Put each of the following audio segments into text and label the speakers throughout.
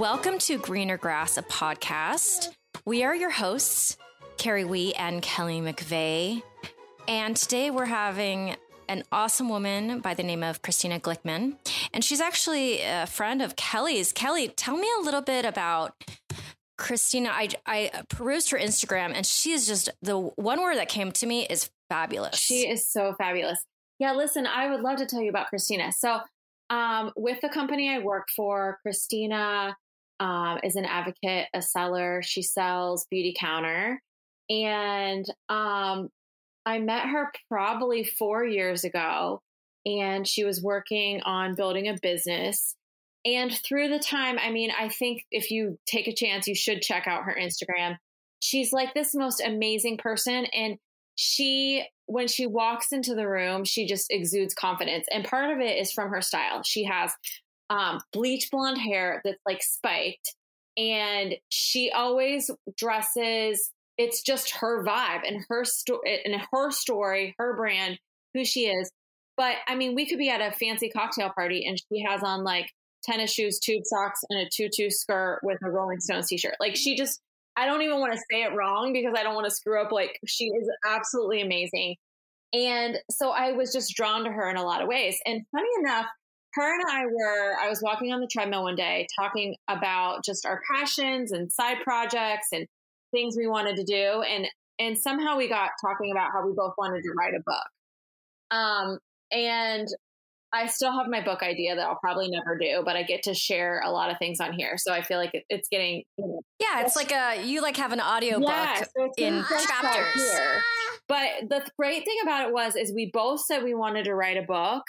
Speaker 1: Welcome to Greener Grass, a podcast. We are your hosts, Carrie Wee and Kelly McVeigh. And today we're having an awesome woman by the name of Christina Glickman. And she's actually a friend of Kelly's. Kelly, tell me a little bit about Christina. I, I perused her Instagram and she is just the one word that came to me is fabulous.
Speaker 2: She is so fabulous. Yeah, listen, I would love to tell you about Christina. So, um, with the company I work for, Christina um, is an advocate, a seller. She sells Beautycounter. And um, I met her probably four years ago, and she was working on building a business. And through the time, I mean, I think if you take a chance, you should check out her Instagram. She's like this most amazing person. And she, when she walks into the room, she just exudes confidence. And part of it is from her style. She has um, bleach blonde hair that's like spiked. And she always dresses, it's just her vibe and her story and her story, her brand, who she is. But I mean, we could be at a fancy cocktail party and she has on like tennis shoes, tube socks, and a tutu skirt with a Rolling Stones t shirt. Like she just, I don't even want to say it wrong because I don't want to screw up. Like she is absolutely amazing. And so I was just drawn to her in a lot of ways. And funny enough, her and I were, I was walking on the treadmill one day talking about just our passions and side projects and things we wanted to do. And, and somehow we got talking about how we both wanted to write a book. Um, and I still have my book idea that I'll probably never do, but I get to share a lot of things on here. So I feel like it, it's getting, you know,
Speaker 1: yeah, it's like a, you like have an audio yeah, book so in chapters.
Speaker 2: But the great thing about it was, is we both said we wanted to write a book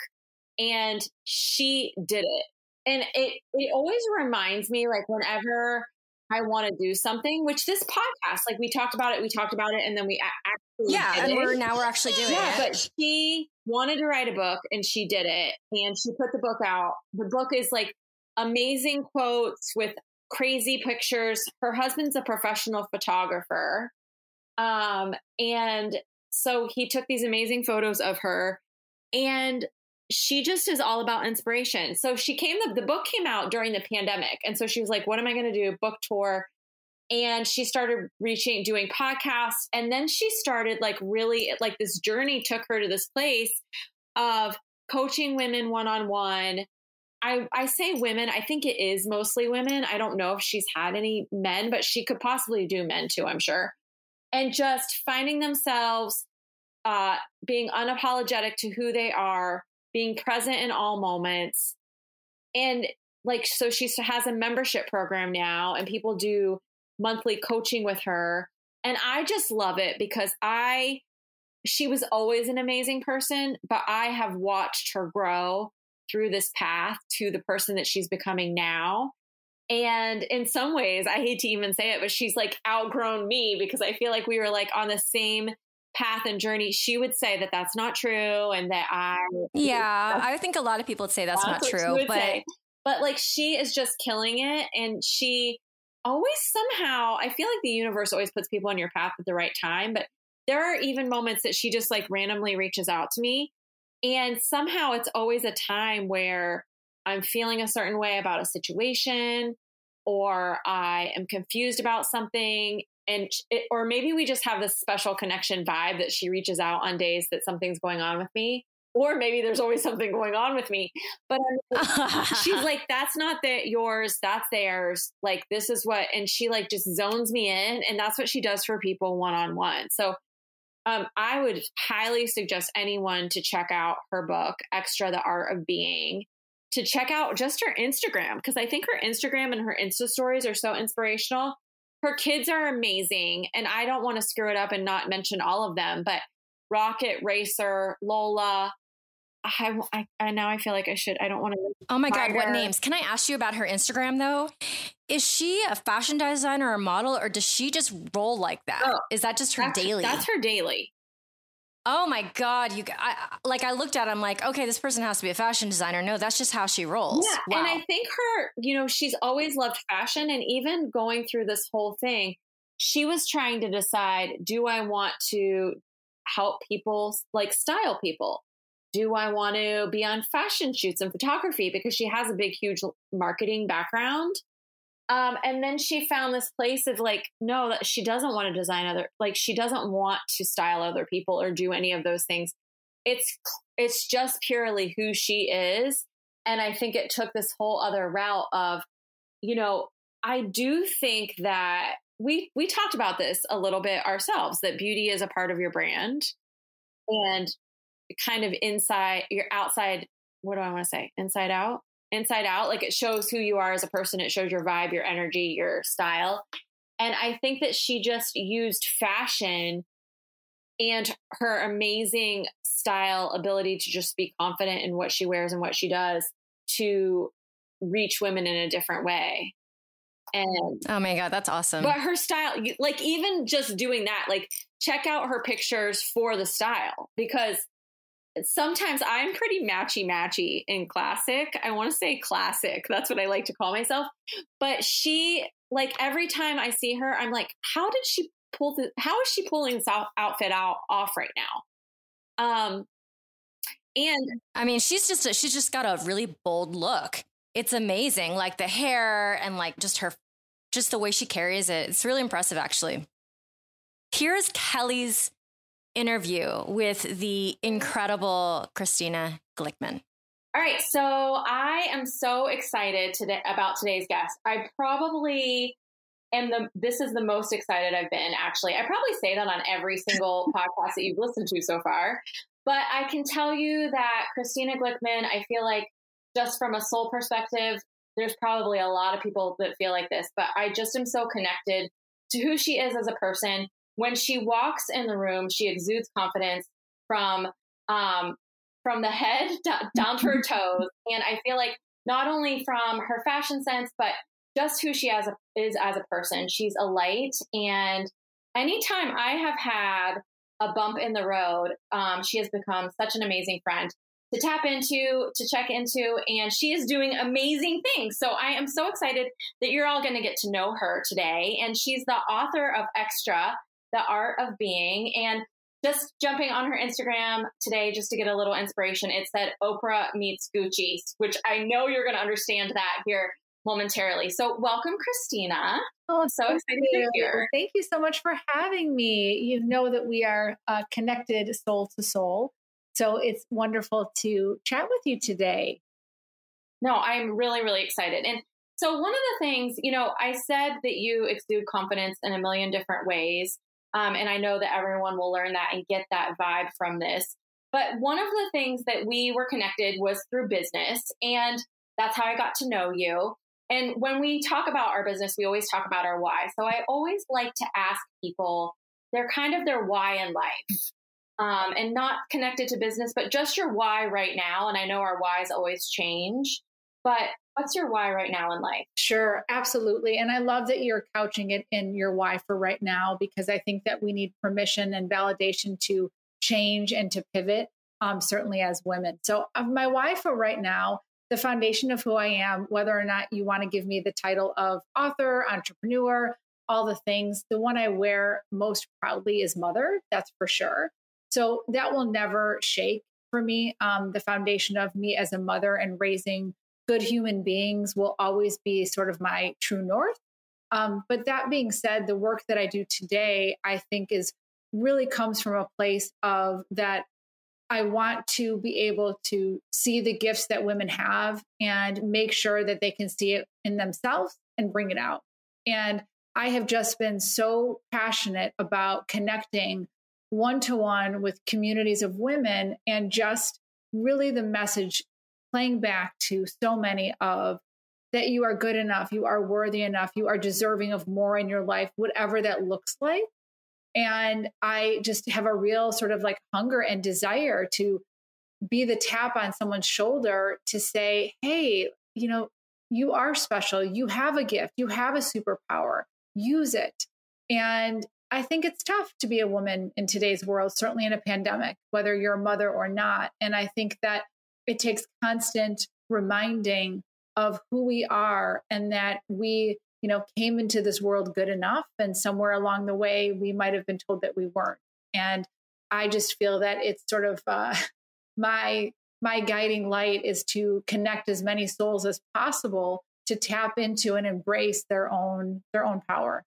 Speaker 2: and she did it. And it, it always reminds me like whenever I want to do something, which this podcast, like we talked about it, we talked about it, and then we actually
Speaker 1: yeah, and we're now we're actually doing yeah,
Speaker 2: it. But she wanted to write a book, and she did it, and she put the book out. The book is like amazing quotes with crazy pictures. Her husband's a professional photographer, um, and so he took these amazing photos of her, and she just is all about inspiration. So she came, the, the book came out during the pandemic. And so she was like, what am I going to do? Book tour. And she started reaching, doing podcasts. And then she started like really, like this journey took her to this place of coaching women one on one. I, I say women, I think it is mostly women. I don't know if she's had any men, but she could possibly do men too, I'm sure. And just finding themselves, uh, being unapologetic to who they are, being present in all moments. And like, so she has a membership program now, and people do monthly coaching with her. And I just love it because I, she was always an amazing person, but I have watched her grow through this path to the person that she's becoming now. And in some ways, I hate to even say it, but she's like outgrown me because I feel like we were like on the same path and journey, she would say that that's not true and that I.
Speaker 1: Yeah, I think a lot of people would say that's, that's not true. But, say.
Speaker 2: but like she is just killing it. And she always somehow, I feel like the universe always puts people on your path at the right time. But there are even moments that she just like randomly reaches out to me. And somehow it's always a time where I'm feeling a certain way about a situation or I am confused about something and it, or maybe we just have this special connection vibe that she reaches out on days that something's going on with me or maybe there's always something going on with me but she's like that's not that yours that's theirs like this is what and she like just zones me in and that's what she does for people one-on-one. So um, i would highly suggest anyone to check out her book extra the art of being to check out just her instagram because i think her instagram and her insta stories are so inspirational her kids are amazing. And I don't want to screw it up and not mention all of them, but Rocket Racer, Lola. I, I, I now I feel like I should. I don't want to.
Speaker 1: Oh my God, her. what names? Can I ask you about her Instagram though? Is she a fashion designer or a model, or does she just roll like that? Oh, Is that just her daily?
Speaker 2: That's her daily.
Speaker 1: Oh my God. You I, like, I looked at it, I'm like, okay, this person has to be a fashion designer. No, that's just how she rolls.
Speaker 2: Yeah. Wow. And I think her, you know, she's always loved fashion. And even going through this whole thing, she was trying to decide do I want to help people, like style people? Do I want to be on fashion shoots and photography? Because she has a big, huge marketing background. Um, and then she found this place of like, no, that she doesn't want to design other, like she doesn't want to style other people or do any of those things. It's it's just purely who she is. And I think it took this whole other route of, you know, I do think that we we talked about this a little bit ourselves that beauty is a part of your brand and kind of inside your outside what do I want to say? Inside out? Inside out. Like it shows who you are as a person. It shows your vibe, your energy, your style. And I think that she just used fashion and her amazing style ability to just be confident in what she wears and what she does to reach women in a different way. And
Speaker 1: oh my God, that's awesome.
Speaker 2: But her style, like even just doing that, like check out her pictures for the style because sometimes I'm pretty matchy matchy in classic. I want to say classic. That's what I like to call myself. But she, like every time I see her, I'm like, how did she pull the, how is she pulling this outfit out off right now? Um, and
Speaker 1: I mean, she's just, a, she's just got a really bold look. It's amazing. Like the hair and like just her, just the way she carries it. It's really impressive, actually. Here's Kelly's interview with the incredible Christina Glickman.
Speaker 2: All right, so I am so excited today about today's guest. I probably am the this is the most excited I've been actually. I probably say that on every single podcast that you've listened to so far. But I can tell you that Christina Glickman, I feel like just from a soul perspective, there's probably a lot of people that feel like this, but I just am so connected to who she is as a person when she walks in the room, she exudes confidence from um, from the head down to her toes, and I feel like not only from her fashion sense, but just who she as a, is as a person. She's a light, and anytime I have had a bump in the road, um, she has become such an amazing friend to tap into, to check into, and she is doing amazing things. So I am so excited that you're all going to get to know her today. And she's the author of Extra, the art of being. And just jumping on her Instagram today, just to get a little inspiration, it said Oprah meets Gucci, which I know you're going to understand that here momentarily. So, welcome, Christina.
Speaker 3: Oh, I'm so excited to be here. Thank you so much for having me. You know that we are uh, connected soul to soul. So, it's wonderful to chat with you today.
Speaker 2: No, I'm really, really excited. And so, one of the things, you know, I said that you exude confidence in a million different ways. Um, and I know that everyone will learn that and get that vibe from this. But one of the things that we were connected was through business. And that's how I got to know you. And when we talk about our business, we always talk about our why. So I always like to ask people they're kind of their why in life. Um, and not connected to business, but just your why right now. And I know our whys always change, but what's your why right now in life?
Speaker 3: Sure, absolutely. And I love that you're couching it in your why for right now because I think that we need permission and validation to change and to pivot, um, certainly as women. So, uh, my why for right now, the foundation of who I am, whether or not you want to give me the title of author, entrepreneur, all the things, the one I wear most proudly is mother, that's for sure. So, that will never shake for me. Um, the foundation of me as a mother and raising good human beings will always be sort of my true north. Um, but that being said, the work that I do today, I think is really comes from a place of that I want to be able to see the gifts that women have and make sure that they can see it in themselves and bring it out. And I have just been so passionate about connecting one to one with communities of women and just really the message playing back to so many of that you are good enough, you are worthy enough, you are deserving of more in your life, whatever that looks like. And I just have a real sort of like hunger and desire to be the tap on someone's shoulder to say, hey, you know, you are special. You have a gift. You have a superpower. Use it. And I think it's tough to be a woman in today's world, certainly in a pandemic, whether you're a mother or not. And I think that it takes constant reminding of who we are and that we you know came into this world good enough and somewhere along the way we might have been told that we weren't and i just feel that it's sort of uh, my my guiding light is to connect as many souls as possible to tap into and embrace their own their own power.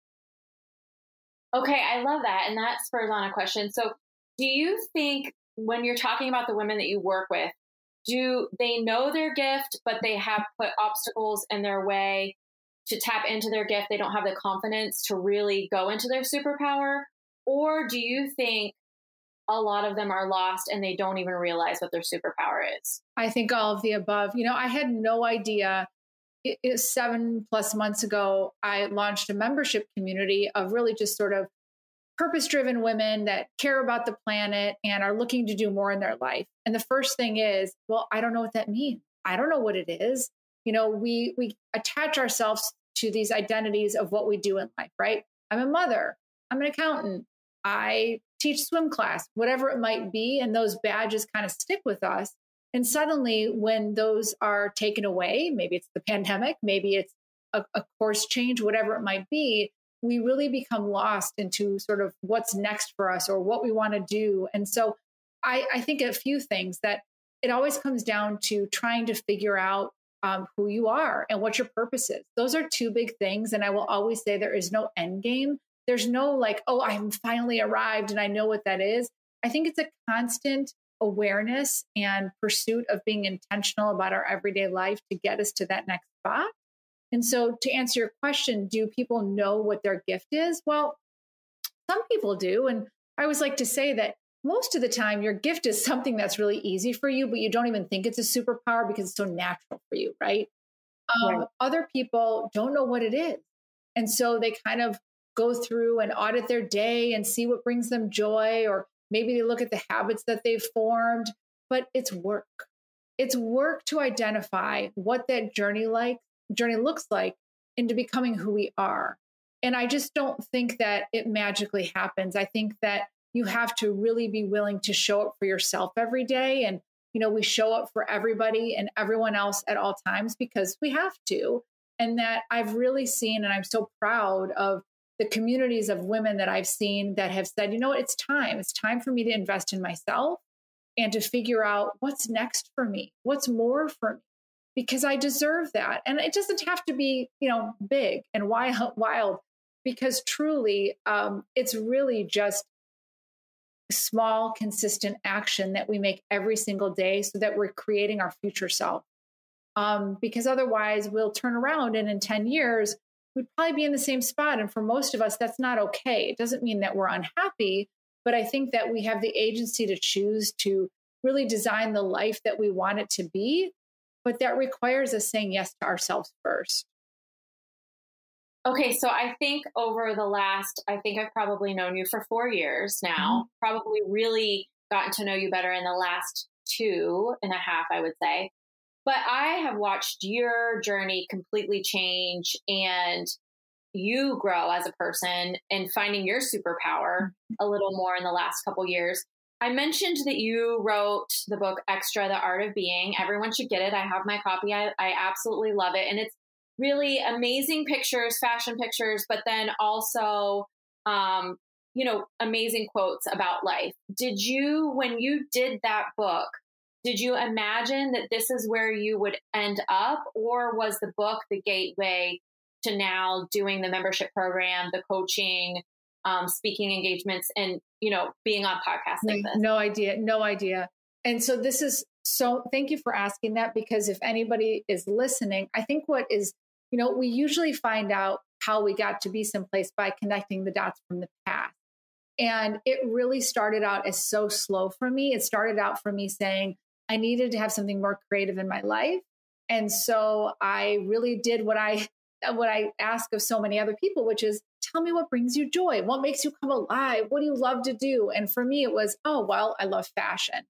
Speaker 2: Okay, I love that. And that spurs on a question. So, do you think when you're talking about the women that you work with, do they know their gift, but they have put obstacles in their way to tap into their gift? They don't have the confidence to really go into their superpower? Or do you think a lot of them are lost and they don't even realize what their superpower is?
Speaker 3: I think all of the above. You know, I had no idea. It, it, seven plus months ago, I launched a membership community of really just sort of purpose driven women that care about the planet and are looking to do more in their life. And the first thing is, well, I don't know what that means. I don't know what it is. You know, we we attach ourselves to these identities of what we do in life, right? I'm a mother, I'm an accountant, I teach swim class, whatever it might be, and those badges kind of stick with us. And suddenly when those are taken away, maybe it's the pandemic, maybe it's a, a course change, whatever it might be, we really become lost into sort of what's next for us or what we want to do. And so I, I think a few things that it always comes down to trying to figure out um, who you are and what your purpose is. Those are two big things. And I will always say there is no end game. There's no like, oh, I'm finally arrived and I know what that is. I think it's a constant awareness and pursuit of being intentional about our everyday life to get us to that next spot. And so, to answer your question, do people know what their gift is? Well, some people do. And I always like to say that most of the time, your gift is something that's really easy for you, but you don't even think it's a superpower because it's so natural for you, right? Um, right. Other people don't know what it is. And so they kind of go through and audit their day and see what brings them joy, or maybe they look at the habits that they've formed, but it's work. It's work to identify what that journey like journey looks like into becoming who we are. And I just don't think that it magically happens. I think that you have to really be willing to show up for yourself every day. And, you know, we show up for everybody and everyone else at all times because we have to. And that I've really seen, and I'm so proud of the communities of women that I've seen that have said, you know what, it's time. It's time for me to invest in myself and to figure out what's next for me, what's more for me because I deserve that. And it doesn't have to be, you know, big and wild, wild because truly um, it's really just small, consistent action that we make every single day so that we're creating our future self. Um, because otherwise, we'll turn around and in 10 years, we'd probably be in the same spot. And for most of us, that's not okay. It doesn't mean that we're unhappy, but I think that we have the agency to choose to really design the life that we want it to be but that requires us saying yes to ourselves first.
Speaker 2: Okay, so I think over the last, I think I've probably known you for four years now, mm-hmm. probably really gotten to know you better in the last two and a half, I would say. But I have watched your journey completely change and you grow as a person and finding your superpower mm-hmm. a little more in the last couple years. I mentioned that you wrote the book Extra, The Art of Being. Everyone should get it. I have my copy. I, I absolutely love it. And it's really amazing pictures, fashion pictures, but then also, um, you know, amazing quotes about life. Did you, when you did that book, did you imagine that this is where you would end up? Or was the book the gateway to now doing the membership program, the coaching, um, speaking engagements, and you know, being on podcasts like this?
Speaker 3: No idea. No idea. And so this is so thank you for asking that because if anybody is listening, I think what is, you know, we usually find out how we got to be someplace by connecting the dots from the past. And it really started out as so slow for me. It started out for me saying I needed to have something more creative in my life. And so I really did what I what I ask of so many other people, which is tell me what brings you joy. What makes you come alive? What do you love to do? And for me, it was, oh, well, I love fashion.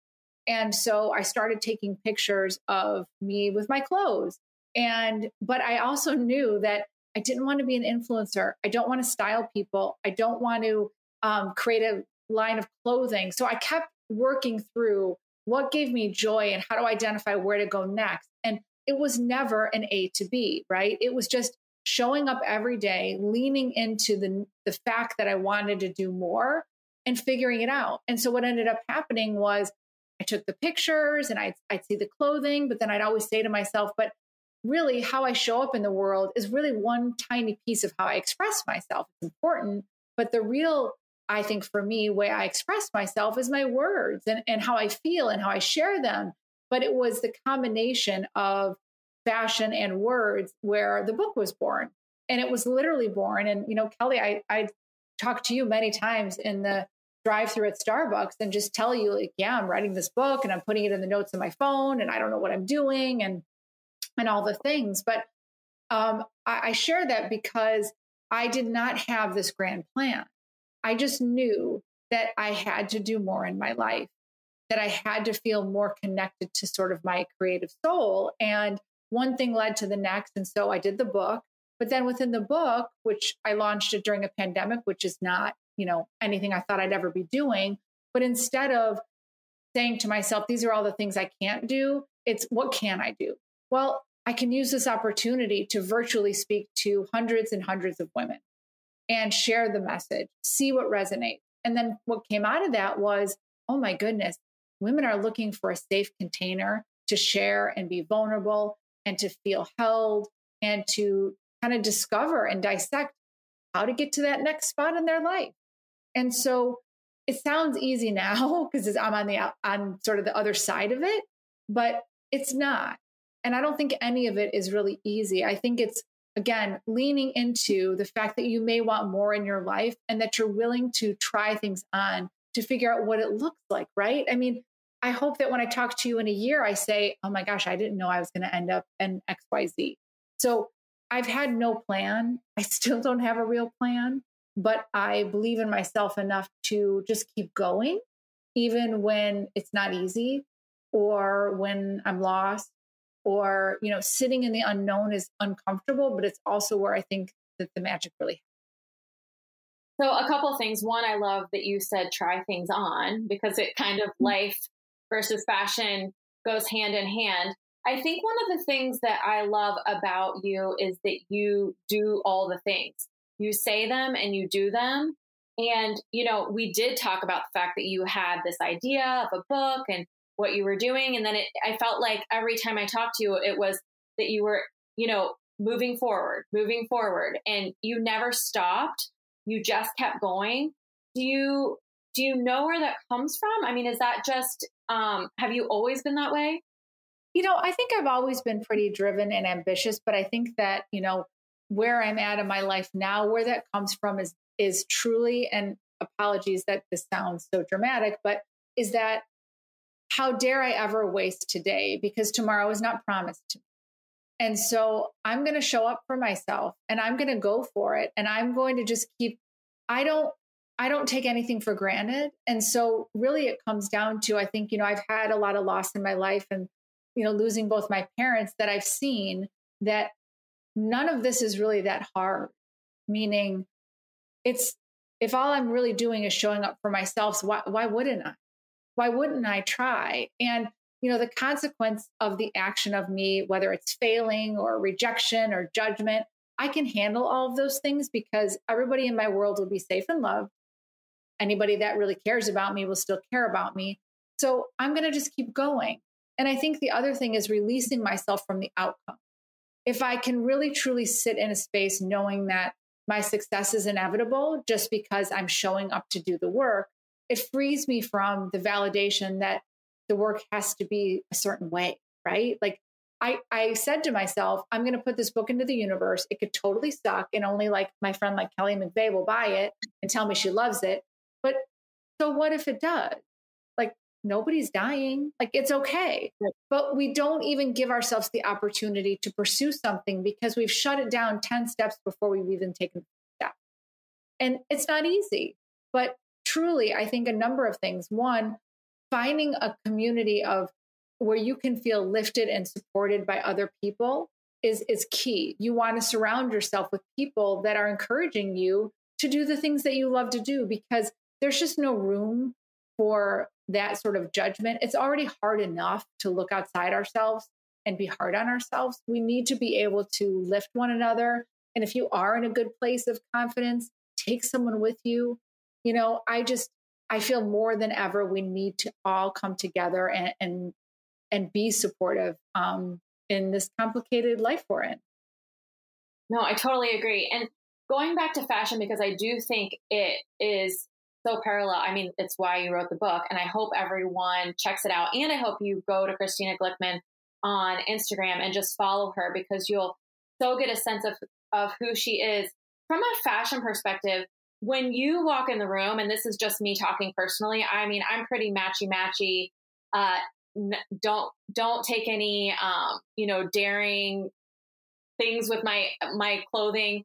Speaker 3: And so I started taking pictures of me with my clothes. And, but I also knew that I didn't want to be an influencer. I don't want to style people. I don't want to um, create a line of clothing. So I kept working through what gave me joy and how to identify where to go next. And it was never an A to B, right? It was just showing up every day, leaning into the, the fact that I wanted to do more and figuring it out. And so what ended up happening was I took the pictures and I'd, I'd see the clothing, but then I'd always say to myself, but really how I show up in the world is really one tiny piece of how I express myself. It's important, but the real, I think for me, way I express myself is my words and, and how I feel and how I share them. But it was the combination of fashion and words where the book was born. And it was literally born. And, you know, Kelly, I, I talked to you many times in the drive through at Starbucks and just tell you, like, yeah, I'm writing this book and I'm putting it in the notes on my phone and I don't know what I'm doing and and all the things. But um, I, I share that because I did not have this grand plan. I just knew that I had to do more in my life, that I had to feel more connected to sort of my creative soul. And one thing led to the next. And so I did the book. But then within the book, which I launched it during a pandemic, which is not, you know, anything I thought I'd ever be doing. But instead of saying to myself, these are all the things I can't do, it's what can I do? Well, I can use this opportunity to virtually speak to hundreds and hundreds of women and share the message, see what resonates. And then what came out of that was, oh my goodness, women are looking for a safe container to share and be vulnerable and to feel held and to kind of discover and dissect how to get to that next spot in their life. And so it sounds easy now because I'm on the on sort of the other side of it, but it's not. And I don't think any of it is really easy. I think it's, again, leaning into the fact that you may want more in your life and that you're willing to try things on to figure out what it looks like, right? I mean, I hope that when I talk to you in a year, I say, oh my gosh, I didn't know I was going to end up in XYZ. So I've had no plan. I still don't have a real plan, but I believe in myself enough to just keep going, even when it's not easy or when I'm lost or you know sitting in the unknown is uncomfortable but it's also where i think that the magic really
Speaker 2: so a couple things one i love that you said try things on because it kind of mm-hmm. life versus fashion goes hand in hand i think one of the things that i love about you is that you do all the things you say them and you do them and you know we did talk about the fact that you had this idea of a book and what you were doing. And then it, I felt like every time I talked to you, it was that you were, you know, moving forward, moving forward, and you never stopped. You just kept going. Do you, do you know where that comes from? I mean, is that just, um, have you always been that way?
Speaker 3: You know, I think I've always been pretty driven and ambitious, but I think that, you know, where I'm at in my life now, where that comes from is, is truly, and apologies that this sounds so dramatic, but is that how dare I ever waste today because tomorrow is not promised to me. And so I'm going to show up for myself and I'm going to go for it and I'm going to just keep I don't I don't take anything for granted. And so really it comes down to I think you know I've had a lot of loss in my life and you know losing both my parents that I've seen that none of this is really that hard. Meaning it's if all I'm really doing is showing up for myself, so why, why wouldn't I? why wouldn't I try? And, you know, the consequence of the action of me, whether it's failing or rejection or judgment, I can handle all of those things because everybody in my world will be safe and loved. Anybody that really cares about me will still care about me. So I'm going to just keep going. And I think the other thing is releasing myself from the outcome. If I can really truly sit in a space knowing that my success is inevitable just because I'm showing up to do the work, it frees me from the validation that the work has to be a certain way, right? Like I, I said to myself, I'm going to put this book into the universe. It could totally suck. And only like my friend, like Kelly McVeigh, will buy it and tell me she loves it. But so what if it does? Like nobody's dying. Like it's okay. But we don't even give ourselves the opportunity to pursue something because we've shut it down 10 steps before we've even taken the step. And it's not easy. But truly, I think a number of things. One, finding a community of where you can feel lifted and supported by other people is is key. You want to surround yourself with people that are encouraging you to do the things that you love to do because there's just no room for that sort of judgment. It's already hard enough to look outside ourselves and be hard on ourselves. We need to be able to lift one another. And if you are in a good place of confidence, take someone with you you know, I just I feel more than ever we need to all come together and and, and be supportive. Um, in this complicated life we're in.
Speaker 2: No, I totally agree. And going back to fashion, because I do think it is so parallel. I mean, it's why you wrote the book. And I hope everyone checks it out. And I hope you go to Christina Glickman on Instagram and just follow her because you'll so get a sense of, of who she is from a fashion perspective. When you walk in the room, and this is just me talking personally, I mean, I'm pretty matchy matchy. Uh, don't don't take any um, you know daring things with my my clothing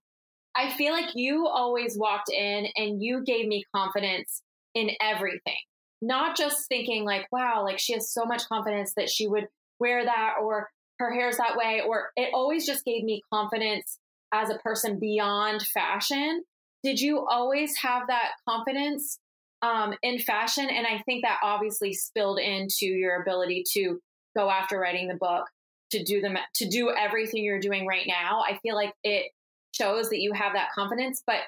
Speaker 2: I feel like you always walked in and you gave me confidence in everything. Not just thinking like, wow, like she has so much confidence that she would wear that or her hair's that way, or it always just gave me confidence as a person beyond fashion. Did you always have that confidence um, in fashion? And I think that obviously spilled into your ability to go after writing the book, to do them, to do everything you're doing right now. I feel like it shows that you have that confidence. But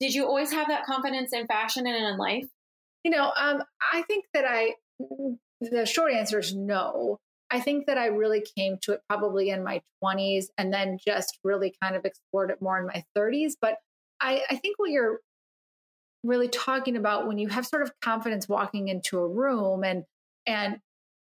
Speaker 2: did you always have that confidence in fashion and in life?
Speaker 3: You know, um, I think that I, the short answer is no. I think that I really came to it probably in my 20s and then just really kind of explored it more in my 30s. But I, I think what you're really talking about when you have sort of confidence walking into a room and and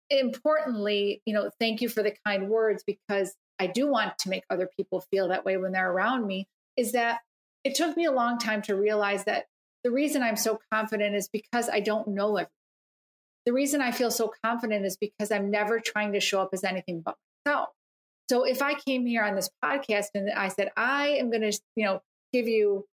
Speaker 3: importantly, you know, thank you for the kind words because I do want to make other people feel that way when they're around me is that it took me a long time to realize that the reason I'm so confident is because I don't know everything. The reason I feel so confident is because I'm never trying to show up as anything but myself. So if I came here on this podcast and I said, I am going to, you know, give you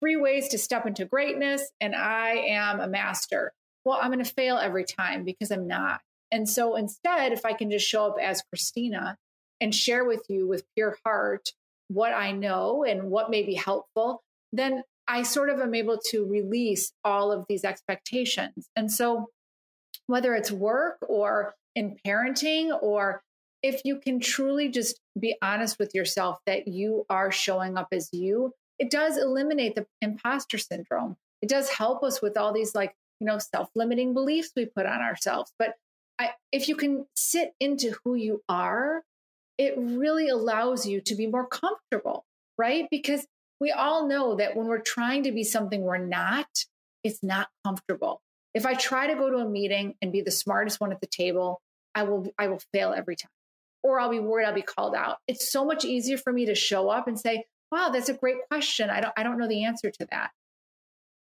Speaker 3: three ways to step into greatness and I am a master, well, I'm going to fail every time because I'm not. And so instead, if I can just show up as Christina and share with you with pure heart what I know and what may be helpful, then I sort of am able to release all of these expectations. And so, whether it's work or in parenting, or if you can truly just be honest with yourself that you are showing up as you, it does eliminate the imposter syndrome. It does help us with all these, like, you know, self limiting beliefs we put on ourselves. But I, if you can sit into who you are it really allows you to be more comfortable, right? Because we all know that when we're trying to be something we're not, it's not comfortable. If I try to go to a meeting and be the smartest one at the table, I will I will fail every time. Or I'll be worried I'll be called out. It's so much easier for me to show up and say, "Wow, that's a great question. I don't I don't know the answer to that."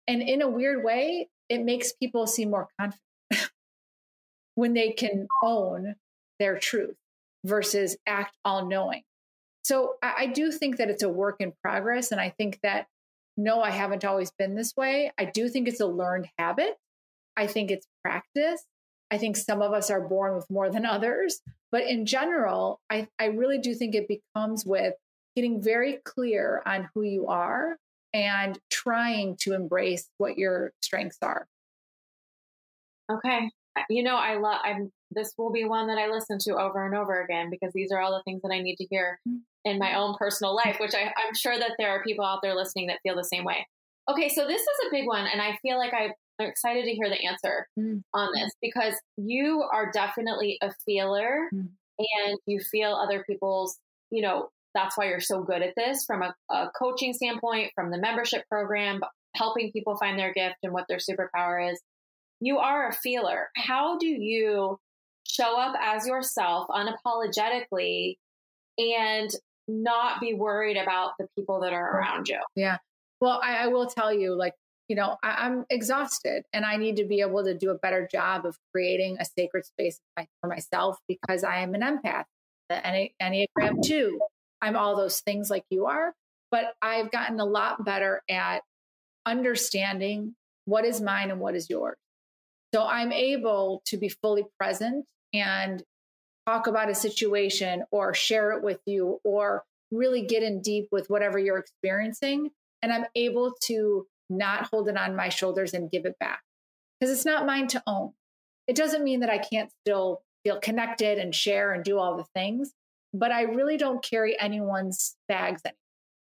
Speaker 3: And in a weird way, it makes people seem more confident when they can own their truth versus act all knowing. So I, I do think that it's a work in progress. And I think that no, I haven't always been this way. I do think it's a learned habit. I think it's practice. I think some of us are born with more than others. But in general, I, I really do think it becomes with getting very clear on who you are and trying to embrace what your strengths are.
Speaker 2: Okay. You know, I love, I'm this will be one that I listen to over and over again because these are all the things that I need to hear mm. in my own personal life, which I, I'm sure that there are people out there listening that feel the same way. Okay, so this is a big one, and I feel like I'm excited to hear the answer mm. on this because you are definitely a feeler mm. and you feel other people's, you know, that's why you're so good at this from a, a coaching standpoint, from the membership program, helping people find their gift and what their superpower is. You are a feeler. How do you show up as yourself unapologetically and not be worried about the people that are around you.
Speaker 3: Yeah. Well, I, I will tell you, like, you know, I, am exhausted and I need to be able to do a better job of creating a sacred space for myself because I am an empath, the Enneagram 2. I'm all those things like you are, but I've gotten a lot better at understanding what is mine and what is yours. So I'm able to be fully present and talk about a situation or share it with you or really get in deep with whatever you're experiencing. And I'm able to not hold it on my shoulders and give it back because it's not mine to own. It doesn't mean that I can't still feel connected and share and do all the things, but I really don't carry anyone's bags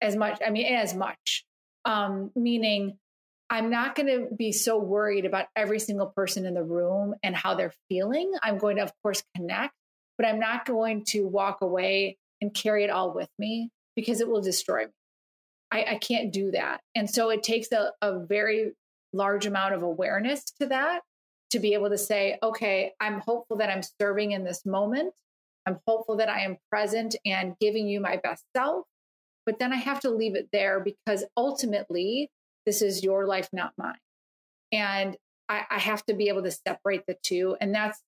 Speaker 3: as much. I mean, as much, um, meaning I'm not going to be so worried about every single person in the room and how they're feeling. I'm going to, of course, connect, but I'm not going to walk away and carry it all with me because it will destroy me. I, I can't do that. And so it takes a, a very large amount of awareness to that to be able to say, okay, I'm hopeful that I'm serving in this moment. I'm hopeful that I am present and giving you my best self. But then I have to leave it there because ultimately, this is your life, not mine. And I, I have to be able to separate the two. And that's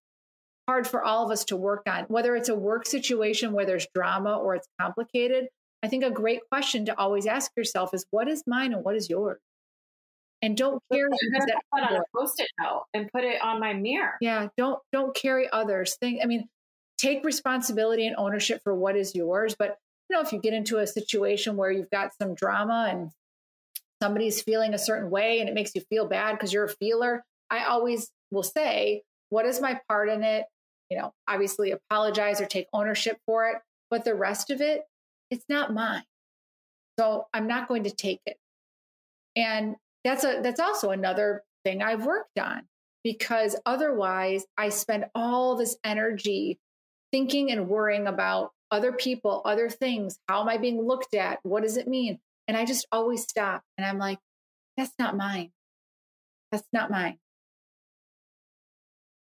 Speaker 3: hard for all of us to work on, whether it's a work situation where there's drama or it's complicated. I think a great question to always ask yourself is what is mine and what is yours? And don't carry
Speaker 2: that put on a post-it note and put it on my mirror.
Speaker 3: Yeah, don't don't carry others. Think I mean, take responsibility and ownership for what is yours. But you know, if you get into a situation where you've got some drama and somebody's feeling a certain way and it makes you feel bad because you're a feeler, I always will say, what is my part in it? You know, obviously apologize or take ownership for it, but the rest of it, it's not mine. So I'm not going to take it. And that's a that's also another thing I've worked on because otherwise I spend all this energy thinking and worrying about other people, other things. How am I being looked at? What does it mean? And I just always stop and I'm like, that's not mine. That's not mine.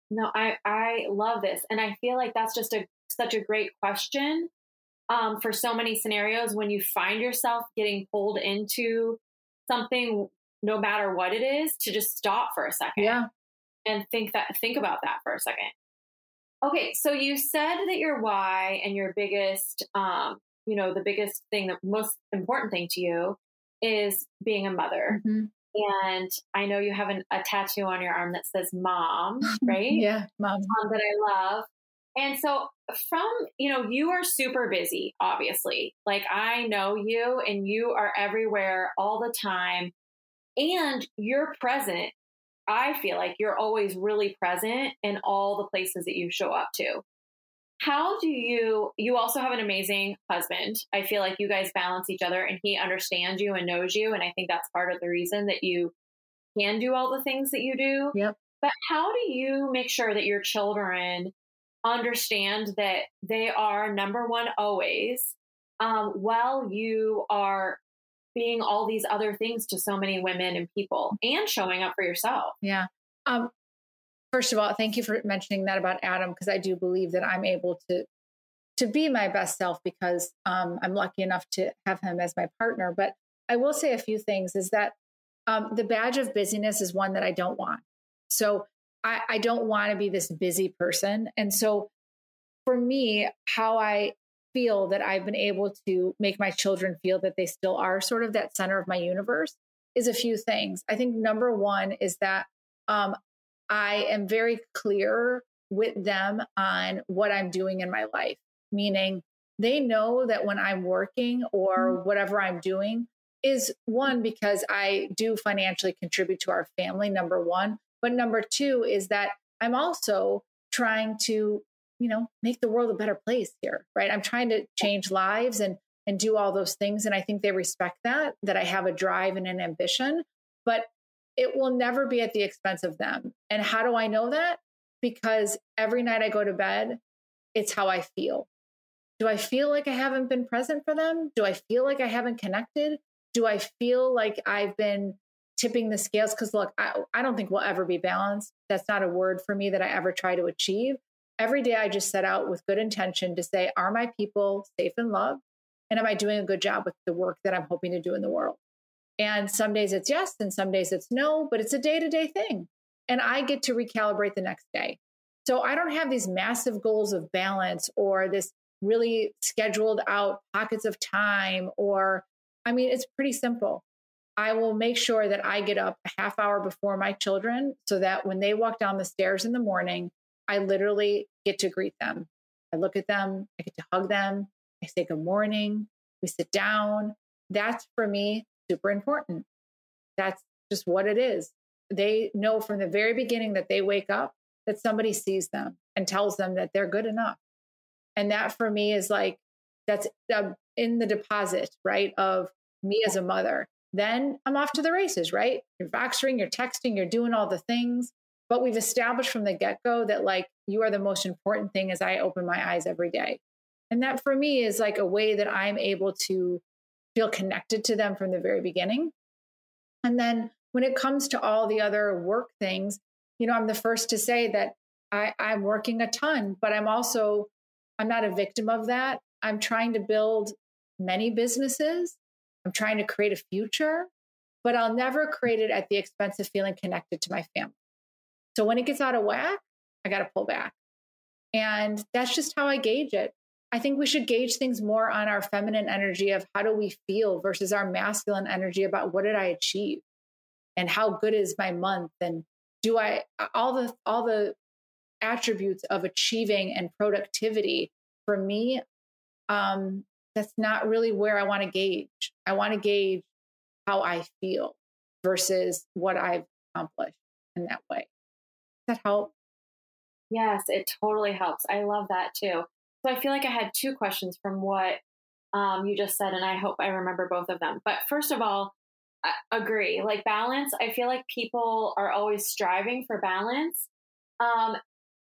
Speaker 2: No, I I love this, and I feel like that's just a such a great question um, for so many scenarios when you find yourself getting pulled into something, no matter what it is, to just stop for a second,
Speaker 3: yeah,
Speaker 2: and think that think about that for a second. Okay, so you said that your why and your biggest, um, you know, the biggest thing, the most important thing to you is being a mother. Mm-hmm. And I know you have an, a tattoo on your arm that says mom, right?
Speaker 3: yeah, mom.
Speaker 2: Um, that I love. And so, from, you know, you are super busy, obviously. Like, I know you and you are everywhere all the time. And you're present. I feel like you're always really present in all the places that you show up to. How do you, you also have an amazing husband. I feel like you guys balance each other and he understands you and knows you. And I think that's part of the reason that you can do all the things that you do.
Speaker 3: Yep.
Speaker 2: But how do you make sure that your children understand that they are number one always um, while you are being all these other things to so many women and people and showing up for yourself?
Speaker 3: Yeah. Um, first of all, thank you for mentioning that about Adam because I do believe that I'm able to to be my best self because um, I'm lucky enough to have him as my partner. But I will say a few things. Is that um, the badge of busyness is one that I don't want. So I, I don't want to be this busy person, and so for me, how I feel that I've been able to make my children feel that they still are sort of that center of my universe is a few things. I think number one is that um, I am very clear with them on what I'm doing in my life, meaning they know that when I'm working or mm-hmm. whatever I'm doing is one, because I do financially contribute to our family, number one. But number two is that I'm also trying to, you know, make the world a better place here, right? I'm trying to change lives and and do all those things. And I think they respect that, that I have a drive and an ambition. But it will never be at the expense of them. And how do I know that? Because every night I go to bed, it's how I feel. Do I feel like I haven't been present for them? Do I feel like I haven't connected? Do I feel like I've been tipping the scales? Because look, I, I don't think we'll ever be balanced. That's not a word for me that I ever try to achieve. Every day I just set out with good intention to say, are my people safe and loved? And am I doing a good job with the work that I'm hoping to do in the world? And some days it's yes, and some days it's no, but it's a day to day thing. And I get to recalibrate the next day. So I don't have these massive goals of balance or this really scheduled out pockets of time. Or, I mean, it's pretty simple. I will make sure that I get up a half hour before my children so that when they walk down the stairs in the morning, I literally get to greet them. I look at them, I get to hug them, I say good morning, we sit down. That's for me super important. That's just what it is. They know from the very beginning that they wake up that somebody sees them and tells them that they're good enough. And that for me is like, that's uh, in the deposit, right, of me as a mother. Then I'm off to the races, right? You're voxering, you're texting, you're doing all the things. but we've established from the get go that like you are the most important thing as I open my eyes every day. And that for me is like a way that I'm able to feel connected to them from the very beginning. And then when it comes to all the other work things, you know, I'm the first to say that I, I'm working a ton, but I'm also, I'm not a victim of that. I'm trying to build many businesses. I'm trying to create a future, but I'll never create it at the expense of feeling connected to my family. So when it gets out of whack, I got to pull back. And that's just how I gauge it. I think we should gauge things more on our feminine energy of how do we feel versus our masculine energy about what did I achieve and how good is my month and do I all the all the attributes of achieving and productivity for me um that's not really where I want to gauge. I want to gauge how I feel versus what I've accomplished in that way. Does that help?
Speaker 2: Yes, it totally helps. I love that too. So I feel like I had two questions from what um, you just said, and I hope I remember both of them. But first of all, I agree. Like balance, I feel like people are always striving for balance. Um,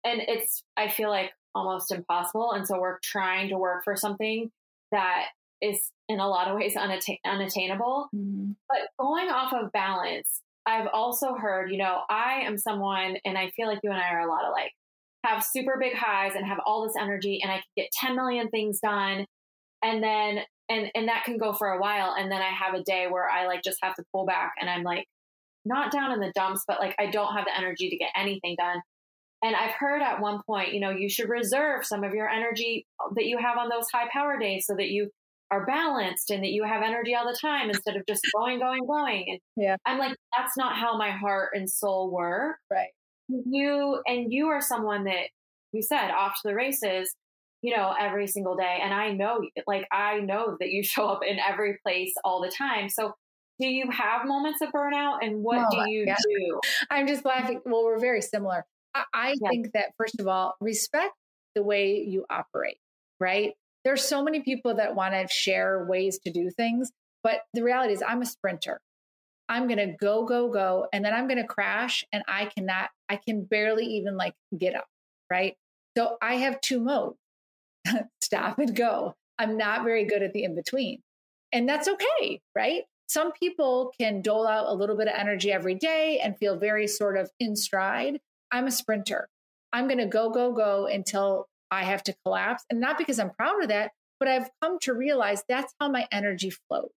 Speaker 2: and it's, I feel like almost impossible. And so we're trying to work for something that is in a lot of ways unatta- unattainable. Mm-hmm. But going off of balance, I've also heard, you know, I am someone, and I feel like you and I are a lot alike have super big highs and have all this energy and I can get 10 million things done. And then, and, and that can go for a while. And then I have a day where I like just have to pull back and I'm like, not down in the dumps, but like I don't have the energy to get anything done. And I've heard at one point, you know, you should reserve some of your energy that you have on those high power days so that you are balanced and that you have energy all the time instead of just going, going, going. And
Speaker 3: yeah.
Speaker 2: I'm like, that's not how my heart and soul work.
Speaker 3: Right
Speaker 2: you and you are someone that you said off to the races you know every single day and i know like i know that you show up in every place all the time. So do you have moments of burnout and what no, do you yeah. do?
Speaker 3: I'm just laughing. Well we're very similar. I, I yeah. think that first of all respect the way you operate right? There's so many people that want to share ways to do things but the reality is i'm a sprinter I'm going to go, go, go. And then I'm going to crash and I cannot, I can barely even like get up. Right. So I have two modes stop and go. I'm not very good at the in between. And that's okay. Right. Some people can dole out a little bit of energy every day and feel very sort of in stride. I'm a sprinter. I'm going to go, go, go until I have to collapse. And not because I'm proud of that, but I've come to realize that's how my energy flows.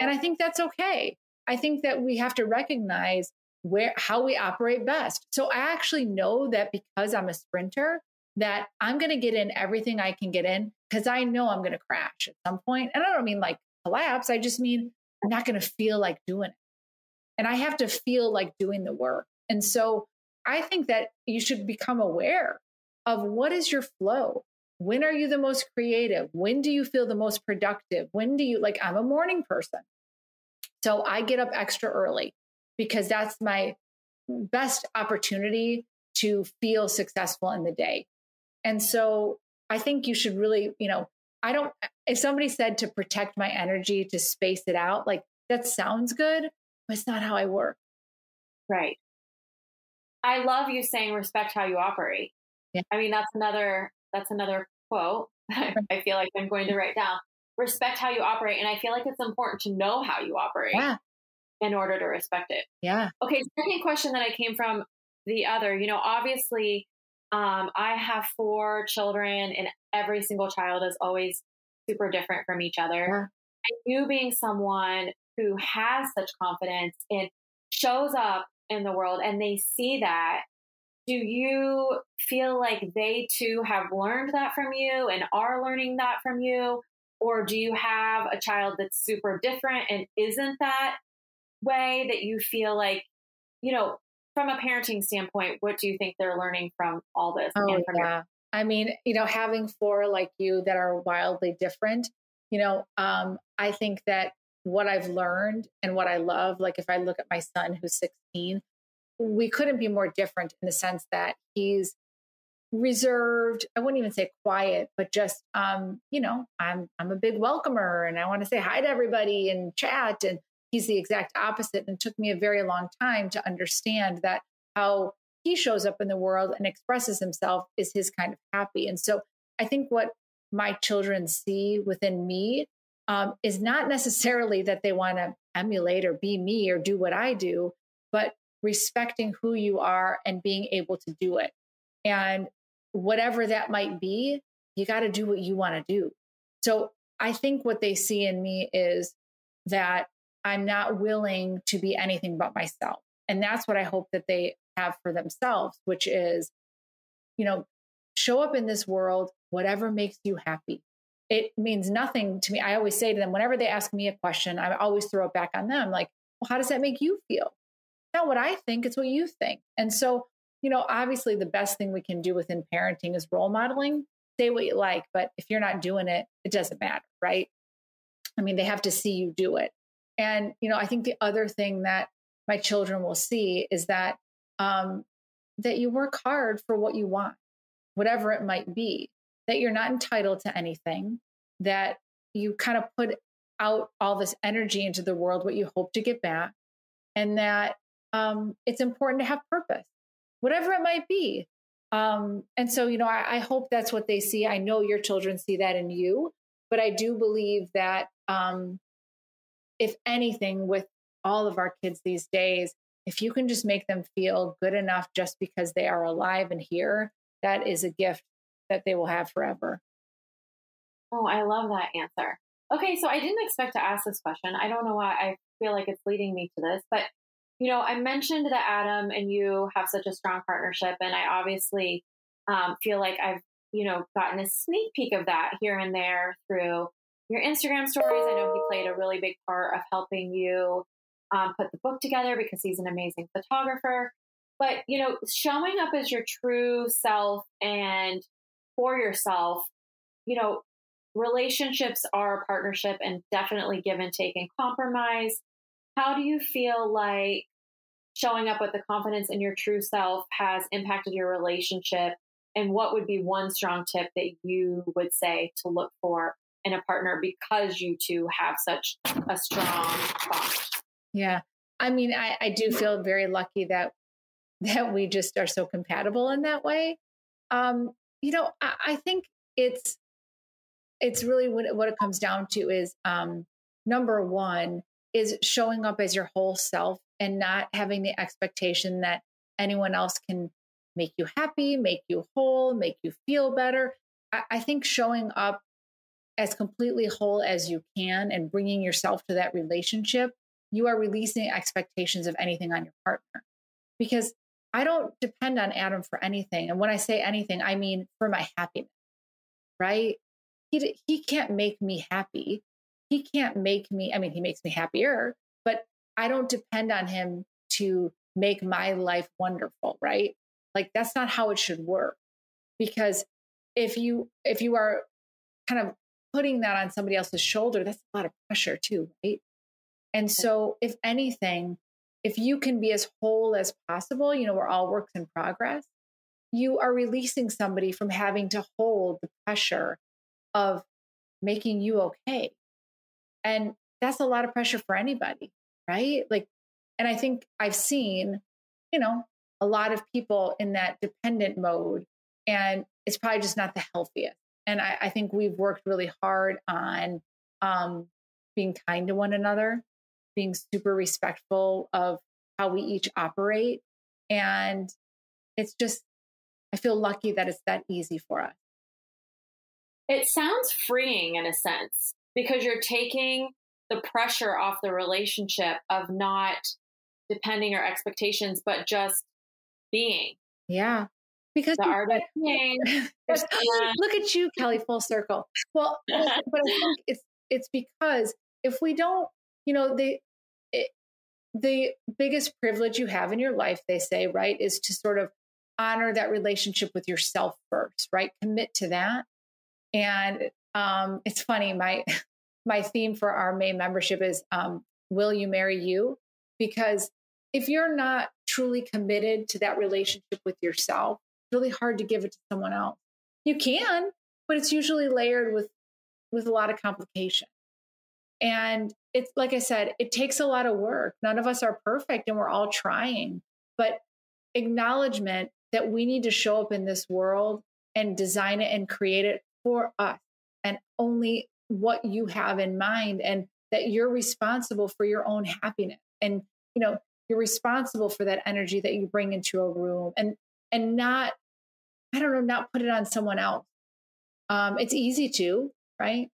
Speaker 3: And I think that's okay. I think that we have to recognize where how we operate best. So I actually know that because I'm a sprinter that I'm going to get in everything I can get in because I know I'm going to crash at some point. And I don't mean like collapse, I just mean I'm not going to feel like doing it. And I have to feel like doing the work. And so I think that you should become aware of what is your flow? When are you the most creative? When do you feel the most productive? When do you like I'm a morning person. So I get up extra early because that's my best opportunity to feel successful in the day. And so I think you should really, you know, I don't, if somebody said to protect my energy, to space it out, like that sounds good, but it's not how I work.
Speaker 2: Right. I love you saying respect how you operate. Yeah. I mean, that's another, that's another quote I feel like I'm going to write down respect how you operate. And I feel like it's important to know how you operate yeah. in order to respect it.
Speaker 3: Yeah.
Speaker 2: Okay. Second question that I came from the other, you know, obviously, um, I have four children, and every single child is always super different from each other. Yeah. And you being someone who has such confidence and shows up in the world and they see that, do you feel like they too have learned that from you and are learning that from you? Or do you have a child that's super different and isn't that way that you feel like, you know, from a parenting standpoint, what do you think they're learning from all this?
Speaker 3: Oh, yeah. Your- I mean, you know, having four like you that are wildly different, you know, um, I think that what I've learned and what I love, like if I look at my son who's 16, we couldn't be more different in the sense that he's reserved i wouldn't even say quiet but just um you know i'm i'm a big welcomer and i want to say hi to everybody and chat and he's the exact opposite and it took me a very long time to understand that how he shows up in the world and expresses himself is his kind of happy. And so I think what my children see within me um, is not necessarily that they want to emulate or be me or do what I do, but respecting who you are and being able to do it. And whatever that might be, you got to do what you want to do. So I think what they see in me is that I'm not willing to be anything but myself. And that's what I hope that they have for themselves, which is, you know, show up in this world, whatever makes you happy. It means nothing to me. I always say to them, whenever they ask me a question, I always throw it back on them like, well, how does that make you feel? Not what I think, it's what you think. And so, you know, obviously the best thing we can do within parenting is role modeling say what you like, but if you're not doing it, it doesn't matter, right? I mean, they have to see you do it. And, you know, I think the other thing that my children will see is that um, that you work hard for what you want, whatever it might be, that you're not entitled to anything, that you kind of put out all this energy into the world, what you hope to get back, and that um, it's important to have purpose, whatever it might be. Um, and so, you know, I, I, hope that's what they see. I know your children see that in you, but I do believe that um, if anything, with all of our kids these days, if you can just make them feel good enough just because they are alive and here, that is a gift that they will have forever.
Speaker 2: Oh, I love that answer. Okay, so I didn't expect to ask this question. I don't know why I feel like it's leading me to this, but you know, I mentioned that Adam and you have such a strong partnership, and I obviously um, feel like I've, you know, gotten a sneak peek of that here and there through your Instagram stories. I know he played a really big part of helping you um, put the book together because he's an amazing photographer. But, you know, showing up as your true self and for yourself, you know, relationships are a partnership and definitely give and take and compromise. How do you feel like showing up with the confidence in your true self has impacted your relationship? And what would be one strong tip that you would say to look for in a partner because you two have such a strong bond?
Speaker 3: Yeah. I mean, I, I do feel very lucky that that we just are so compatible in that way. Um, you know, I, I think it's it's really what, what it comes down to is um, number one is showing up as your whole self and not having the expectation that anyone else can make you happy, make you whole, make you feel better. I, I think showing up as completely whole as you can and bringing yourself to that relationship, you are releasing expectations of anything on your partner. Because I don't depend on Adam for anything. And when I say anything, I mean for my happiness, right? He, he can't make me happy he can't make me, I mean, he makes me happier, but I don't depend on him to make my life wonderful, right? Like that's not how it should work. Because if you if you are kind of putting that on somebody else's shoulder, that's a lot of pressure too, right? And so if anything, if you can be as whole as possible, you know, we're all works in progress, you are releasing somebody from having to hold the pressure of making you okay. And that's a lot of pressure for anybody, right? Like, and I think I've seen, you know, a lot of people in that dependent mode, and it's probably just not the healthiest. And I, I think we've worked really hard on um, being kind to one another, being super respectful of how we each operate. And it's just, I feel lucky that it's that easy for us.
Speaker 2: It sounds freeing in a sense because you're taking the pressure off the relationship of not depending or expectations, but just being.
Speaker 3: Yeah. Because
Speaker 2: the art of being.
Speaker 3: Look at you, Kelly, full circle. Well, but I think it's it's because if we don't, you know, the it, the biggest privilege you have in your life, they say, right, is to sort of honor that relationship with yourself first, right? Commit to that. And um, it's funny, my my theme for our May membership is um, Will You Marry You? Because if you're not truly committed to that relationship with yourself, it's really hard to give it to someone else. You can, but it's usually layered with with a lot of complication. And it's like I said, it takes a lot of work. None of us are perfect and we're all trying. But acknowledgement that we need to show up in this world and design it and create it for us and only what you have in mind and that you're responsible for your own happiness and you know you're responsible for that energy that you bring into a room and and not i don't know not put it on someone else. Um it's easy to right?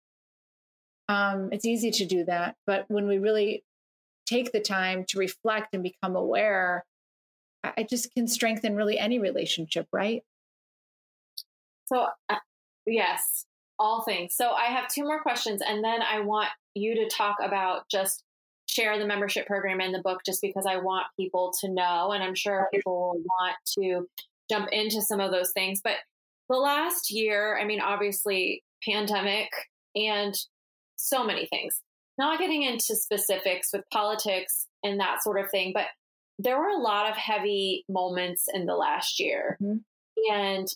Speaker 3: Um it's easy to do that but when we really take the time to reflect and become aware i just can strengthen really any relationship right?
Speaker 2: So uh, yes all things so i have two more questions and then i want you to talk about just share the membership program and the book just because I want people to know. And I'm sure people will want to jump into some of those things. But the last year, I mean, obviously, pandemic and so many things. Not getting into specifics with politics and that sort of thing, but there were a lot of heavy moments in the last year mm-hmm. and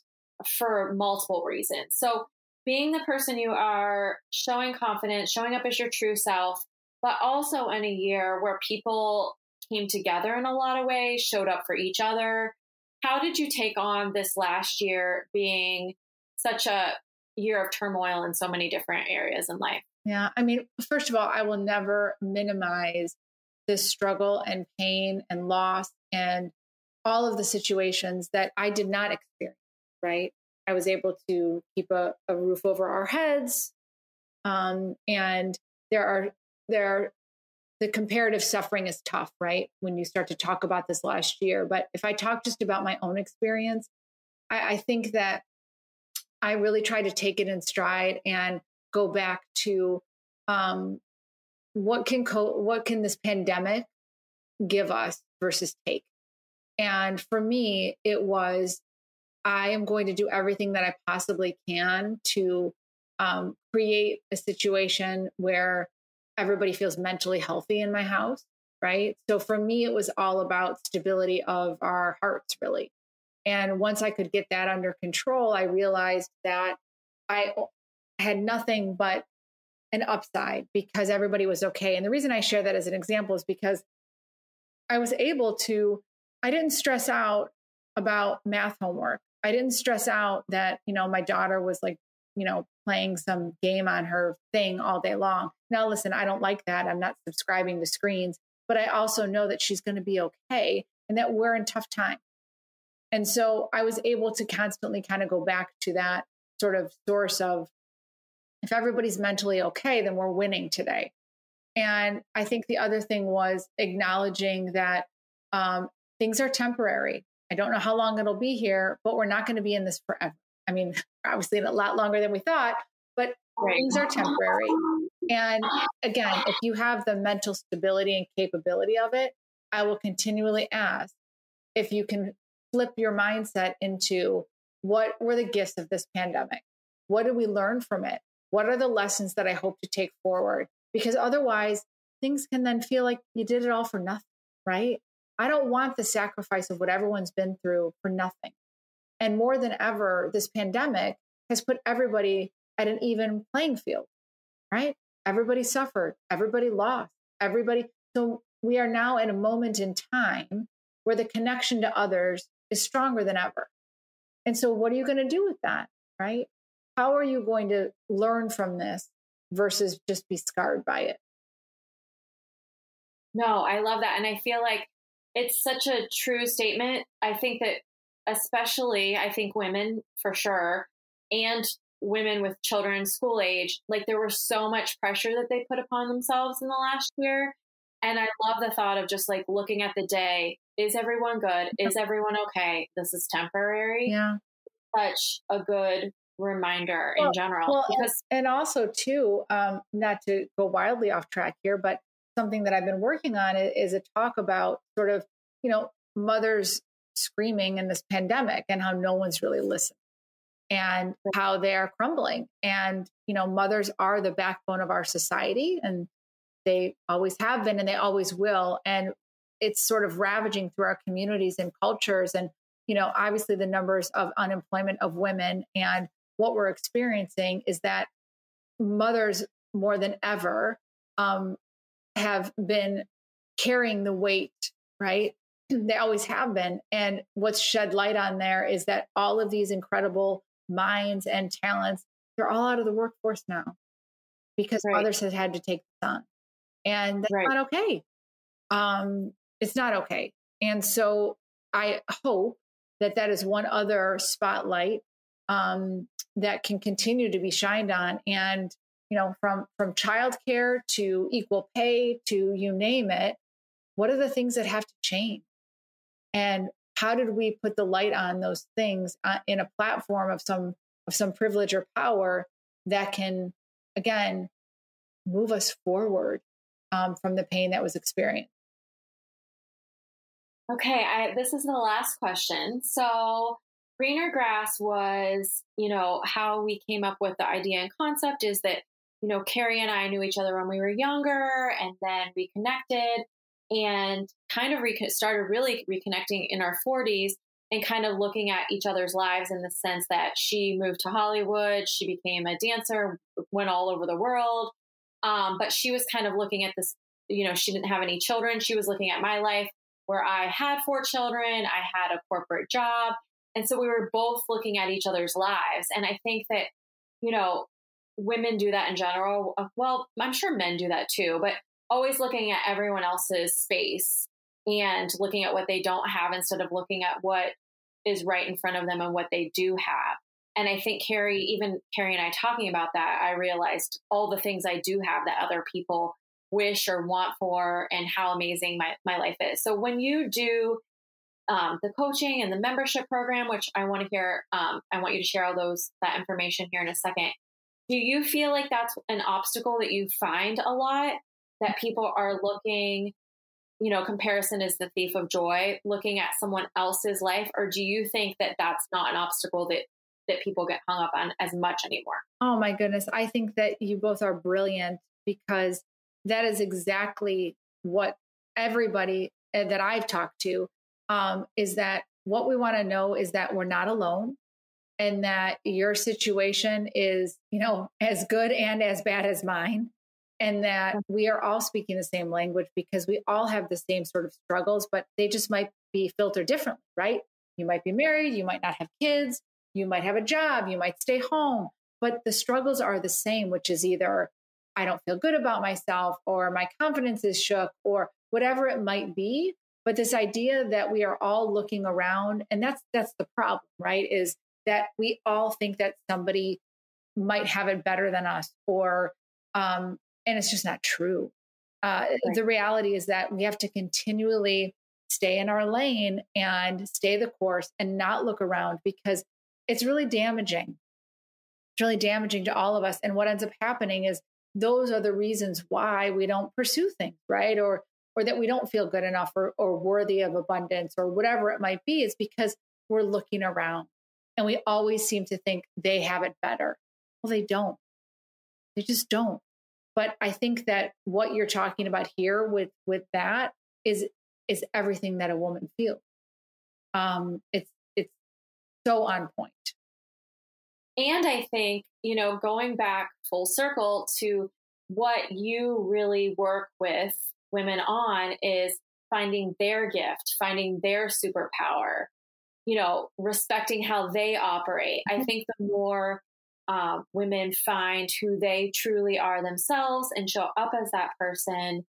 Speaker 2: for multiple reasons. So, being the person you are, showing confidence, showing up as your true self, but also in a year where people came together in a lot of ways, showed up for each other. How did you take on this last year being such a year of turmoil in so many different areas in life?
Speaker 3: Yeah, I mean, first of all, I will never minimize this struggle and pain and loss and all of the situations that I did not experience, right? I was able to keep a, a roof over our heads. Um, and there are there the comparative suffering is tough, right? When you start to talk about this last year. But if I talk just about my own experience, I, I think that I really try to take it in stride and go back to um, what can co- what can this pandemic give us versus take. And for me, it was I am going to do everything that I possibly can to um, create a situation where everybody feels mentally healthy in my house, right? So for me, it was all about stability of our hearts, really. And once I could get that under control, I realized that I had nothing but an upside because everybody was okay. And the reason I share that as an example is because I was able to, I didn't stress out about math homework. I didn't stress out that, you know, my daughter was like you know, playing some game on her thing all day long. Now, listen, I don't like that. I'm not subscribing to screens, but I also know that she's going to be okay and that we're in tough time. And so I was able to constantly kind of go back to that sort of source of if everybody's mentally okay, then we're winning today. And I think the other thing was acknowledging that um, things are temporary. I don't know how long it'll be here, but we're not going to be in this forever. I mean, obviously a lot longer than we thought, but right. things are temporary. And again, if you have the mental stability and capability of it, I will continually ask if you can flip your mindset into what were the gifts of this pandemic? What did we learn from it? What are the lessons that I hope to take forward? Because otherwise, things can then feel like you did it all for nothing, right? I don't want the sacrifice of what everyone's been through for nothing. And more than ever, this pandemic has put everybody at an even playing field, right? Everybody suffered, everybody lost, everybody. So we are now in a moment in time where the connection to others is stronger than ever. And so, what are you going to do with that, right? How are you going to learn from this versus just be scarred by it?
Speaker 2: No, I love that. And I feel like it's such a true statement. I think that especially I think women for sure, and women with children school age, like there was so much pressure that they put upon themselves in the last year. And I love the thought of just like looking at the day. Is everyone good? Is everyone okay? This is temporary.
Speaker 3: Yeah.
Speaker 2: Such a good reminder well, in general.
Speaker 3: Well, because and also too, um, not to go wildly off track here, but something that I've been working on is, a talk about sort of, you know, mothers screaming in this pandemic and how no one's really listening and how they are crumbling. And, you know, mothers are the backbone of our society and they always have been and they always will. And it's sort of ravaging through our communities and cultures. And, you know, obviously the numbers of unemployment of women and what we're experiencing is that mothers more than ever um, have been carrying the weight, right, they always have been. And what's shed light on there is that all of these incredible minds and talents, they're all out of the workforce now because right. others have had to take the sun. And that's right. not okay. Um, it's not okay. And so I hope that that is one other spotlight um, that can continue to be shined on. And you know, from from childcare to equal pay to you name it, what are the things that have to change? And how did we put the light on those things uh, in a platform of some of some privilege or power that can again move us forward um, from the pain that was experienced
Speaker 2: okay I, this is the last question so greener grass was you know how we came up with the idea and concept is that you know carrie and i knew each other when we were younger and then we connected and kind of re- started really reconnecting in our 40s and kind of looking at each other's lives in the sense that she moved to Hollywood, she became a dancer, went all over the world. Um, but she was kind of looking at this, you know, she didn't have any children. She was looking at my life where I had four children, I had a corporate job. And so we were both looking at each other's lives. And I think that, you know, women do that in general. Well, I'm sure men do that too, but always looking at everyone else's space and looking at what they don't have instead of looking at what is right in front of them and what they do have. And I think Carrie, even Carrie and I talking about that, I realized all the things I do have that other people wish or want for and how amazing my, my life is. So when you do um, the coaching and the membership program, which I want to hear, um, I want you to share all those, that information here in a second. Do you feel like that's an obstacle that you find a lot? That people are looking you know comparison is the thief of joy looking at someone else's life or do you think that that's not an obstacle that that people get hung up on as much anymore?
Speaker 3: Oh my goodness. I think that you both are brilliant because that is exactly what everybody eh, that i've talked to um, is that what we want to know is that we're not alone and that your situation is you know as good and as bad as mine and that we are all speaking the same language because we all have the same sort of struggles, but they just might be filtered differently, right? You might be married, you might not have kids, you might have a job, you might stay home, but the struggles are the same, which is either I don't feel good about myself or my confidence is shook or whatever it might be. But this idea that we are all looking around, and that's that's the problem, right? Is that we all think that somebody might have it better than us or um, and it's just not true. Uh, right. The reality is that we have to continually stay in our lane and stay the course and not look around because it's really damaging. It's really damaging to all of us. And what ends up happening is those are the reasons why we don't pursue things, right? Or or that we don't feel good enough or, or worthy of abundance or whatever it might be, is because we're looking around and we always seem to think they have it better. Well, they don't. They just don't. But I think that what you're talking about here with with that is is everything that a woman feels. Um, it's it's so on point.
Speaker 2: And I think you know going back full circle to what you really work with women on is finding their gift, finding their superpower, you know, respecting how they operate. I think the more um, women find who they truly are themselves and show up as that person,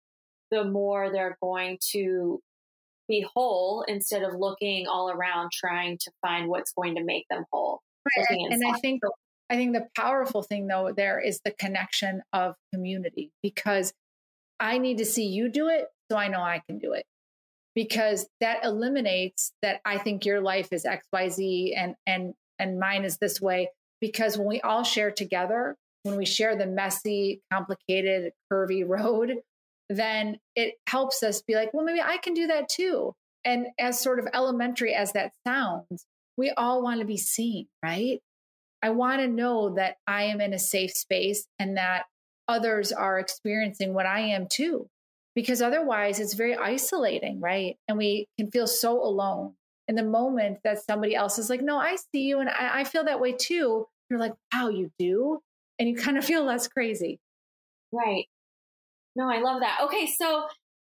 Speaker 2: the more they're going to be whole instead of looking all around trying to find what's going to make them whole.
Speaker 3: Right. And I think I think the powerful thing though there is the connection of community because I need to see you do it so I know I can do it. Because that eliminates that I think your life is XYZ and and and mine is this way because when we all share together, when we share the messy, complicated, curvy road, then it helps us be like, well, maybe I can do that too. And as sort of elementary as that sounds, we all want to be seen, right? I want to know that I am in a safe space and that others are experiencing what I am too. Because otherwise, it's very isolating, right? And we can feel so alone in the moment that somebody else is like, no, I see you and I, I feel that way too, you're like, wow, you do? And you kind of feel less crazy.
Speaker 2: Right. No, I love that. Okay, so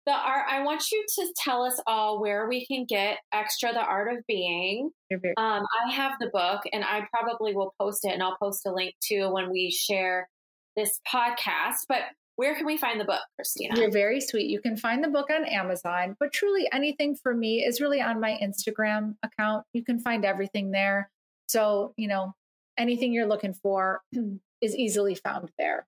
Speaker 2: the art. I want you to tell us all where we can get extra the art of being. Um, I have the book, and I probably will post it, and I'll post a link too when we share this podcast. But where can we find the book, Christina?
Speaker 3: You're very sweet. You can find the book on Amazon, but truly anything for me is really on my Instagram account. You can find everything there. So, you know, anything you're looking for is easily found there.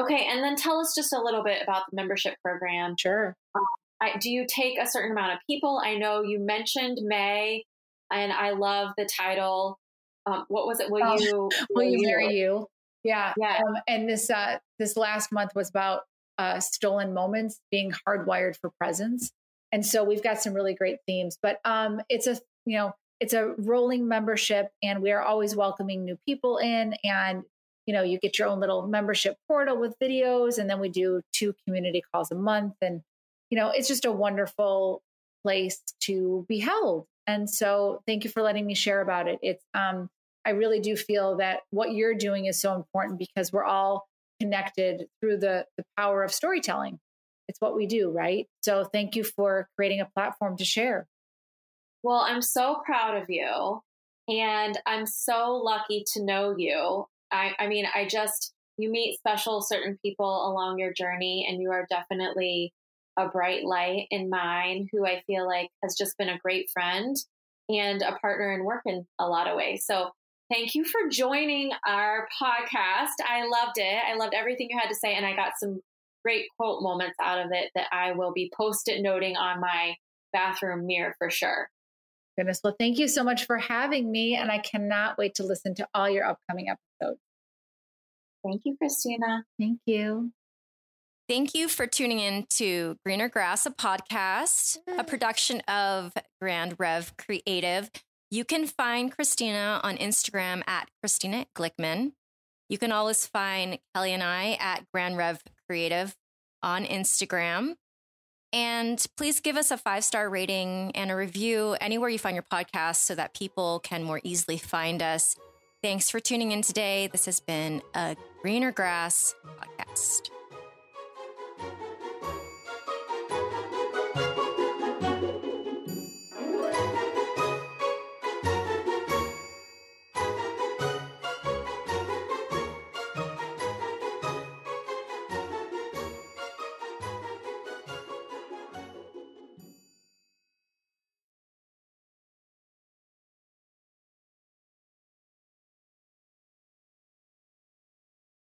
Speaker 2: Okay, and then tell us just a little bit about the membership program.
Speaker 3: Sure.
Speaker 2: Um, I, do you take a certain amount of people? I know you mentioned May, and I love the title. Um, what was it? Will oh, you
Speaker 3: will you marry you? Yeah, yeah. Um, and this uh, this last month was about uh, stolen moments being hardwired for presence, and so we've got some really great themes. But um, it's a you know it's a rolling membership, and we are always welcoming new people in, and you know, you get your own little membership portal with videos, and then we do two community calls a month. And, you know, it's just a wonderful place to be held. And so thank you for letting me share about it. It's, um, I really do feel that what you're doing is so important because we're all connected through the, the power of storytelling. It's what we do, right? So thank you for creating a platform to share.
Speaker 2: Well, I'm so proud of you. And I'm so lucky to know you. I, I mean, I just, you meet special certain people along your journey, and you are definitely a bright light in mine who I feel like has just been a great friend and a partner in work in a lot of ways. So thank you for joining our podcast. I loved it. I loved everything you had to say, and I got some great quote moments out of it that I will be post it noting on my bathroom mirror for sure.
Speaker 3: Goodness. Well, thank you so much for having me. And I cannot wait to listen to all your upcoming episodes.
Speaker 2: Thank you, Christina.
Speaker 3: Thank you.
Speaker 1: Thank you for tuning in to Greener Grass, a podcast, a production of Grand Rev Creative. You can find Christina on Instagram at Christina Glickman. You can always find Kelly and I at Grand Rev Creative on Instagram. And please give us a five star rating and a review anywhere you find your podcast so that people can more easily find us. Thanks for tuning in today. This has been a Greener Grass podcast.